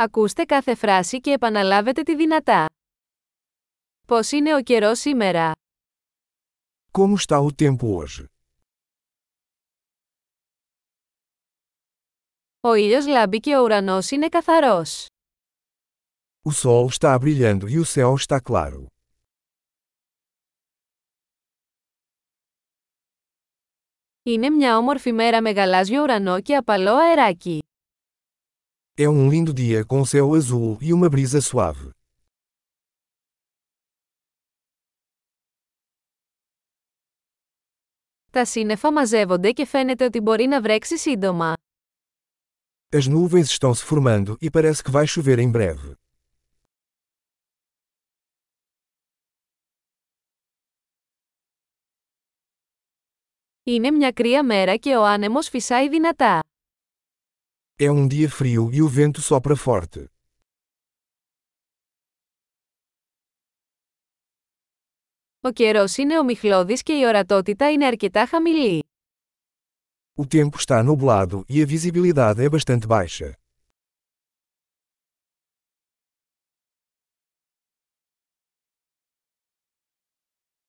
Ακούστε κάθε φράση και επαναλάβετε τη δυνατά. Πώς είναι ο καιρός σήμερα; Como está o tempo hoje? Ο ήλιος λάμπει και ο ουρανός είναι καθαρός. O sol está brilhando e o céu está claro. Είναι μια όμορφη μέρα με γαλάζιο ουρανό και απαλό αεράκι. É um lindo dia com céu azul e uma brisa suave. Τα σύννεφα μαζεύονται και φαίνεται ότι μπορεί να βρέξει σύντομα. As nuvens estão se formando e parece que vai chover em breve. Είναι μια κρύα μέρα και ο άνεμος φυσάει δυνατά. É um dia frio e o vento sopra forte. Ο καιρός είναι ομιχλώδης και η ορατότητα είναι αρκετά χαμηλή. O tempo está nublado e a visibilidade é bastante baixa.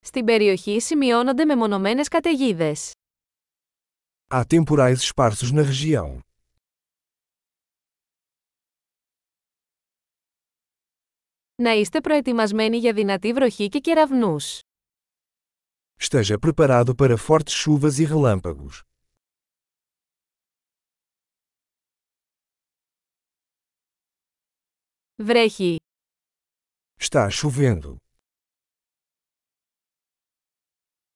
Στην περιοχή σημειώνονται μεμονωμένες καταιγίδες. Há temporais esparsos na região. Να είστε προετοιμασμένοι για δυνατή βροχή και κεραυνούς. Esteja preparado para fortes chuvas e relâmpagos. Βρέχει. Está chovendo.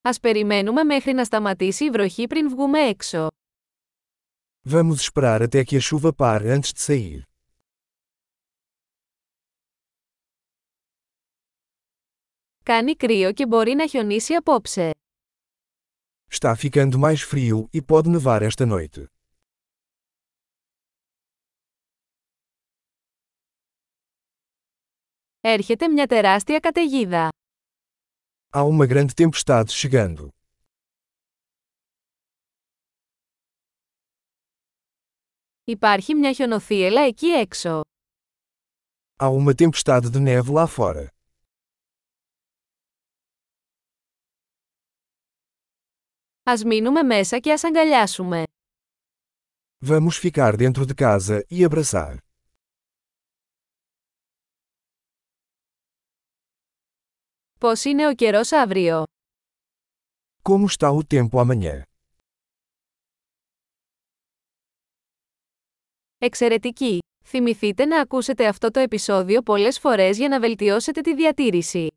Ας περιμένουμε μέχρι να σταματήσει η βροχή πριν βγούμε έξω. Vamos esperar até que a chuva pare antes de sair. Κάνει κρύο και μπορεί να χιονίσει απόψε. Está ficando mais frio e pode nevar esta noite. Έρχεται μια τεράστια καταιγίδα. Há uma grande tempestade chegando. Υπάρχει μια χιονοθύελα εκεί έξω. Há uma tempestade de neve lá fora. Ας μείνουμε μέσα και ας αγκαλιάσουμε. Vamos ficar dentro de casa e abraçar. Πώς είναι ο καιρός αύριο; Como está o tempo amanhã? Εξαιρετική! Θυμηθείτε να ακούσετε αυτό το επεισόδιο πολλές φορές για να βελτιώσετε τη διατήρηση.